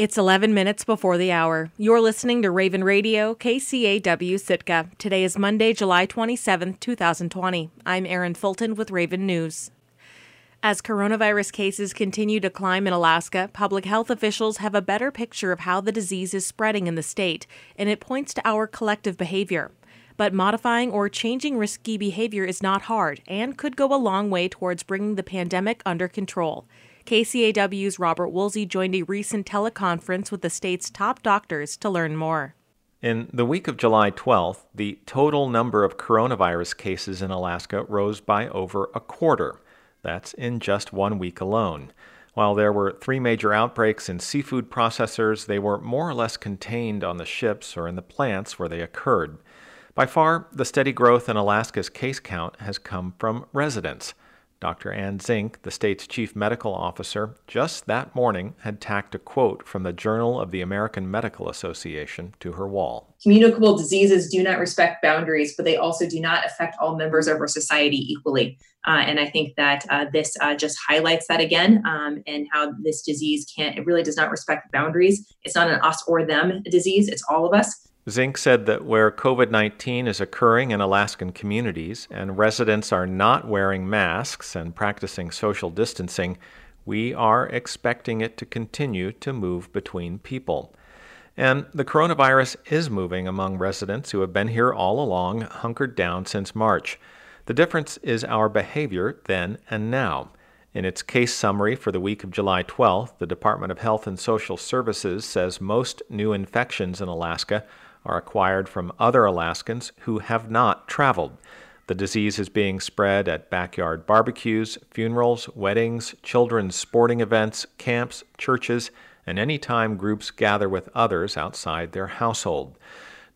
It's 11 minutes before the hour. You're listening to Raven Radio, KCAW Sitka. Today is Monday, July 27, 2020. I'm Erin Fulton with Raven News. As coronavirus cases continue to climb in Alaska, public health officials have a better picture of how the disease is spreading in the state, and it points to our collective behavior. But modifying or changing risky behavior is not hard and could go a long way towards bringing the pandemic under control. KCAW's Robert Woolsey joined a recent teleconference with the state's top doctors to learn more. In the week of July 12th, the total number of coronavirus cases in Alaska rose by over a quarter. That's in just one week alone. While there were three major outbreaks in seafood processors, they were more or less contained on the ships or in the plants where they occurred. By far, the steady growth in Alaska's case count has come from residents. Dr. Anne Zink, the state's chief medical officer, just that morning had tacked a quote from the Journal of the American Medical Association to her wall. Communicable diseases do not respect boundaries, but they also do not affect all members of our society equally. Uh, and I think that uh, this uh, just highlights that again um, and how this disease can't, it really does not respect boundaries. It's not an us or them disease, it's all of us. Zink said that where COVID 19 is occurring in Alaskan communities and residents are not wearing masks and practicing social distancing, we are expecting it to continue to move between people. And the coronavirus is moving among residents who have been here all along, hunkered down since March. The difference is our behavior then and now. In its case summary for the week of July 12th, the Department of Health and Social Services says most new infections in Alaska are acquired from other Alaskans who have not traveled. The disease is being spread at backyard barbecues, funerals, weddings, children's sporting events, camps, churches, and any time groups gather with others outside their household.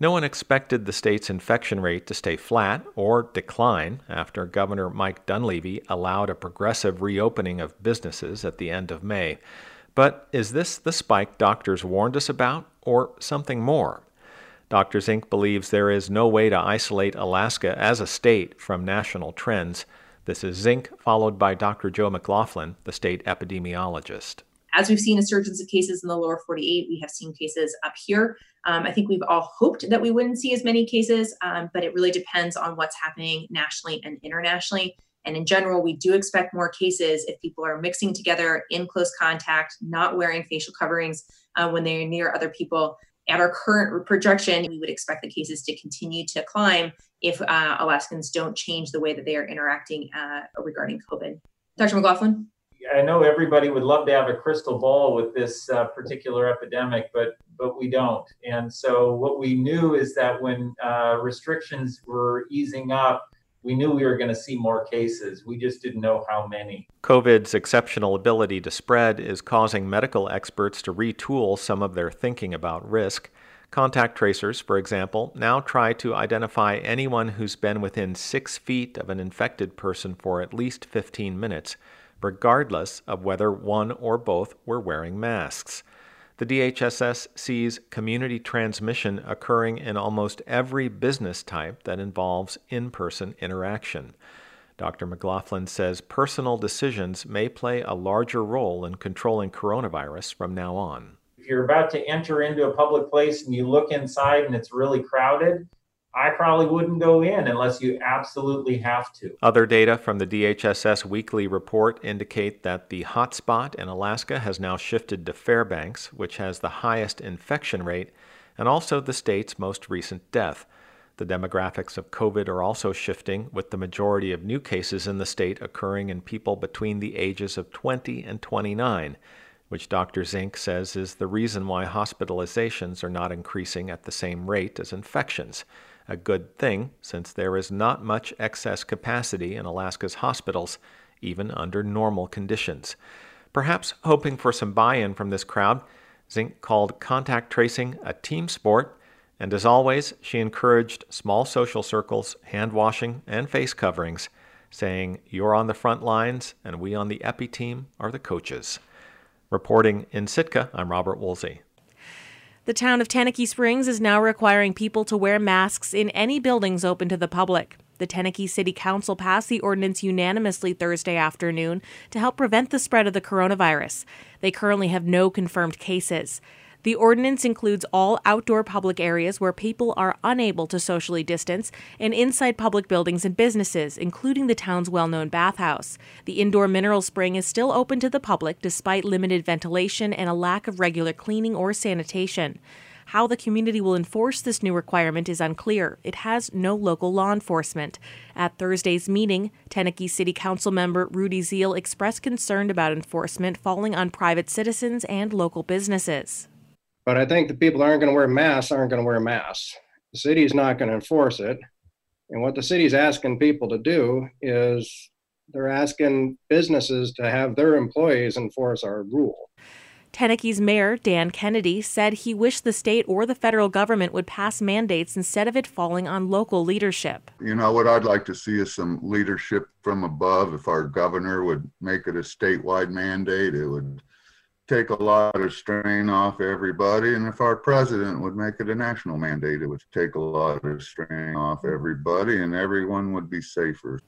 No one expected the state's infection rate to stay flat or decline after Governor Mike Dunleavy allowed a progressive reopening of businesses at the end of May. But is this the spike doctors warned us about, or something more? Dr. Zink believes there is no way to isolate Alaska as a state from national trends. This is Zink, followed by Dr. Joe McLaughlin, the state epidemiologist. As we've seen a surge of cases in the lower 48, we have seen cases up here. Um, I think we've all hoped that we wouldn't see as many cases, um, but it really depends on what's happening nationally and internationally. And in general, we do expect more cases if people are mixing together in close contact, not wearing facial coverings uh, when they're near other people at our current projection, we would expect the cases to continue to climb if uh, Alaskans don't change the way that they are interacting uh, regarding COVID. Dr. McLaughlin? I know everybody would love to have a crystal ball with this uh, particular epidemic, but but we don't. And so what we knew is that when uh, restrictions were easing up, we knew we were going to see more cases. We just didn't know how many. COVID's exceptional ability to spread is causing medical experts to retool some of their thinking about risk. Contact tracers, for example, now try to identify anyone who's been within six feet of an infected person for at least 15 minutes, regardless of whether one or both were wearing masks. The DHSS sees community transmission occurring in almost every business type that involves in person interaction. Dr. McLaughlin says personal decisions may play a larger role in controlling coronavirus from now on. If you're about to enter into a public place and you look inside and it's really crowded, I probably wouldn't go in unless you absolutely have to. Other data from the DHSS weekly report indicate that the hotspot in Alaska has now shifted to Fairbanks, which has the highest infection rate and also the state's most recent death. The demographics of COVID are also shifting, with the majority of new cases in the state occurring in people between the ages of 20 and 29, which Dr. Zink says is the reason why hospitalizations are not increasing at the same rate as infections a good thing since there is not much excess capacity in Alaska's hospitals, even under normal conditions. Perhaps hoping for some buy in from this crowd, Zink called contact tracing a team sport, and as always, she encouraged small social circles, hand washing, and face coverings, saying, You're on the front lines, and we on the Epi team are the coaches. Reporting in Sitka, I'm Robert Woolsey. The town of Tenakee Springs is now requiring people to wear masks in any buildings open to the public. The The Tenakee City Council passed the ordinance unanimously Thursday afternoon to help prevent the spread of the coronavirus. They currently have no confirmed cases. The ordinance includes all outdoor public areas where people are unable to socially distance and inside public buildings and businesses, including the town's well known bathhouse. The indoor mineral spring is still open to the public despite limited ventilation and a lack of regular cleaning or sanitation. How the community will enforce this new requirement is unclear. It has no local law enforcement. At Thursday's meeting, Tenakee City Council member Rudy Zeal expressed concern about enforcement falling on private citizens and local businesses. But I think the people that aren't going to wear masks aren't going to wear masks. The city's not going to enforce it. And what the city's asking people to do is they're asking businesses to have their employees enforce our rule. Tenakee's mayor, Dan Kennedy, said he wished the state or the federal government would pass mandates instead of it falling on local leadership. You know, what I'd like to see is some leadership from above. If our governor would make it a statewide mandate, it would take a lot of strain off everybody. And if our president would make it a national mandate, it would take a lot of strain off everybody and everyone would be safer.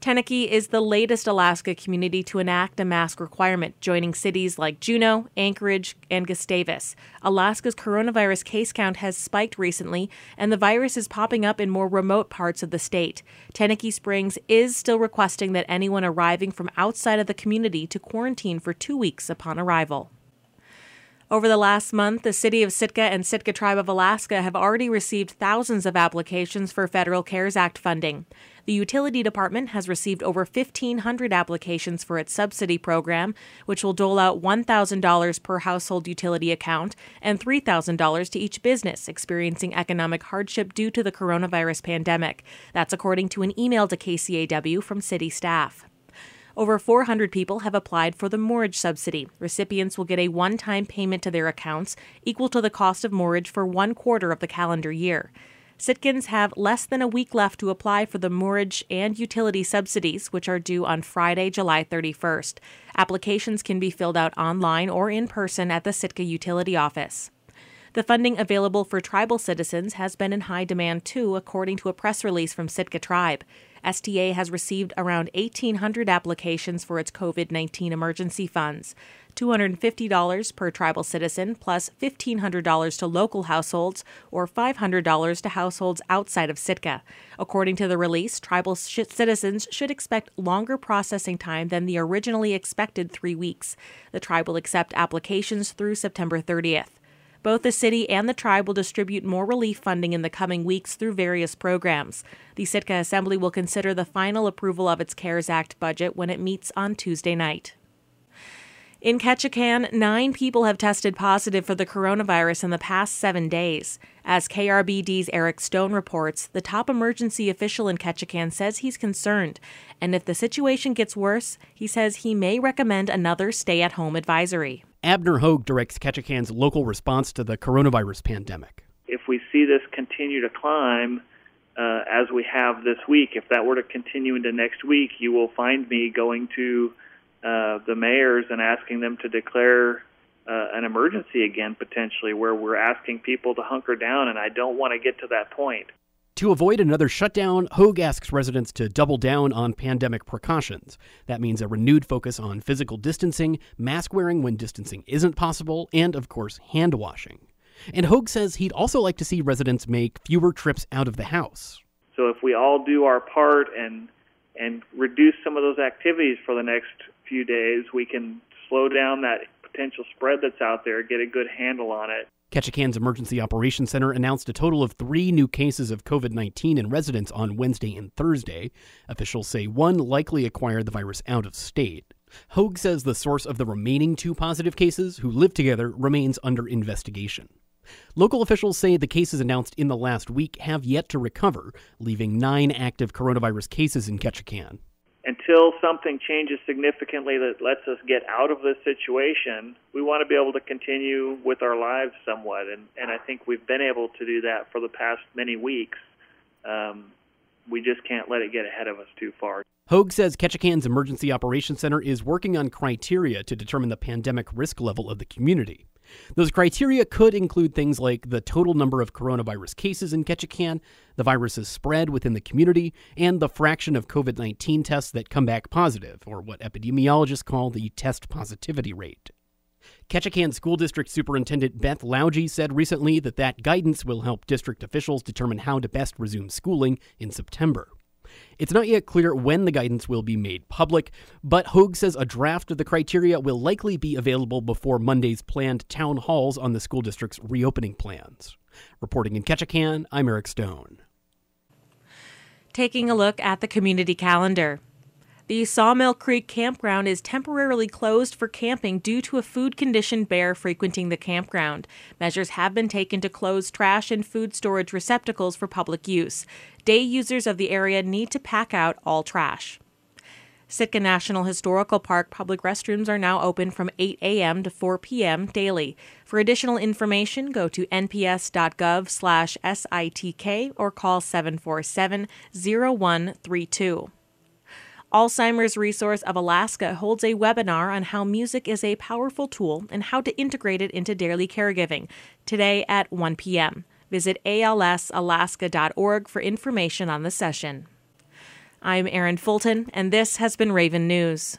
Tenakee is the latest Alaska community to enact a mask requirement, joining cities like Juneau, Anchorage, and Gustavus. Alaska's coronavirus case count has spiked recently, and the virus is popping up in more remote parts of the state. Tenakee Springs is still requesting that anyone arriving from outside of the community to quarantine for two weeks upon arrival. Over the last month, the city of Sitka and Sitka Tribe of Alaska have already received thousands of applications for federal CARES Act funding. The utility department has received over 1,500 applications for its subsidy program, which will dole out $1,000 per household utility account and $3,000 to each business experiencing economic hardship due to the coronavirus pandemic. That's according to an email to KCAW from city staff. Over 400 people have applied for the mortgage subsidy. Recipients will get a one time payment to their accounts equal to the cost of mortgage for one quarter of the calendar year. Sitkans have less than a week left to apply for the mortgage and utility subsidies, which are due on Friday, July 31st. Applications can be filled out online or in person at the Sitka Utility Office. The funding available for tribal citizens has been in high demand too, according to a press release from Sitka Tribe. STA has received around 1,800 applications for its COVID 19 emergency funds. $250 per tribal citizen, plus $1,500 to local households, or $500 to households outside of Sitka. According to the release, tribal sh- citizens should expect longer processing time than the originally expected three weeks. The tribe will accept applications through September 30th. Both the city and the tribe will distribute more relief funding in the coming weeks through various programs. The Sitka Assembly will consider the final approval of its CARES Act budget when it meets on Tuesday night. In Ketchikan, nine people have tested positive for the coronavirus in the past seven days. As KRBD's Eric Stone reports, the top emergency official in Ketchikan says he's concerned, and if the situation gets worse, he says he may recommend another stay at home advisory. Abner Hoage directs Ketchikan's local response to the coronavirus pandemic. If we see this continue to climb, uh, as we have this week, if that were to continue into next week, you will find me going to uh, the mayors and asking them to declare uh, an emergency again, potentially, where we're asking people to hunker down, and I don't want to get to that point. To avoid another shutdown, Hoage asks residents to double down on pandemic precautions. That means a renewed focus on physical distancing, mask wearing when distancing isn't possible, and, of course, hand washing. And Hoage says he'd also like to see residents make fewer trips out of the house. So if we all do our part and and reduce some of those activities for the next few days, we can slow down that potential spread that's out there, get a good handle on it. Ketchikan's Emergency Operations Center announced a total of three new cases of COVID 19 in residents on Wednesday and Thursday. Officials say one likely acquired the virus out of state. Hoage says the source of the remaining two positive cases, who live together, remains under investigation. Local officials say the cases announced in the last week have yet to recover, leaving nine active coronavirus cases in Ketchikan. Until something changes significantly that lets us get out of this situation, we want to be able to continue with our lives somewhat. And, and I think we've been able to do that for the past many weeks. Um, we just can't let it get ahead of us too far. Hoage says Ketchikan's Emergency Operations Center is working on criteria to determine the pandemic risk level of the community. Those criteria could include things like the total number of coronavirus cases in Ketchikan, the virus's spread within the community, and the fraction of COVID 19 tests that come back positive, or what epidemiologists call the test positivity rate. Ketchikan School District Superintendent Beth Lougee said recently that that guidance will help district officials determine how to best resume schooling in September. It's not yet clear when the guidance will be made public, but Hoage says a draft of the criteria will likely be available before Monday's planned town halls on the school district's reopening plans. Reporting in Ketchikan, I'm Eric Stone. Taking a look at the community calendar. The Sawmill Creek campground is temporarily closed for camping due to a food conditioned bear frequenting the campground. Measures have been taken to close trash and food storage receptacles for public use. Day users of the area need to pack out all trash. Sitka National Historical Park public restrooms are now open from 8 a.m. to 4 p.m. daily. For additional information, go to nps.gov/sitk or call 747-0132. Alzheimer's Resource of Alaska holds a webinar on how music is a powerful tool and how to integrate it into daily caregiving today at 1 p.m. Visit alzalaska.org for information on the session. I'm Erin Fulton, and this has been Raven News.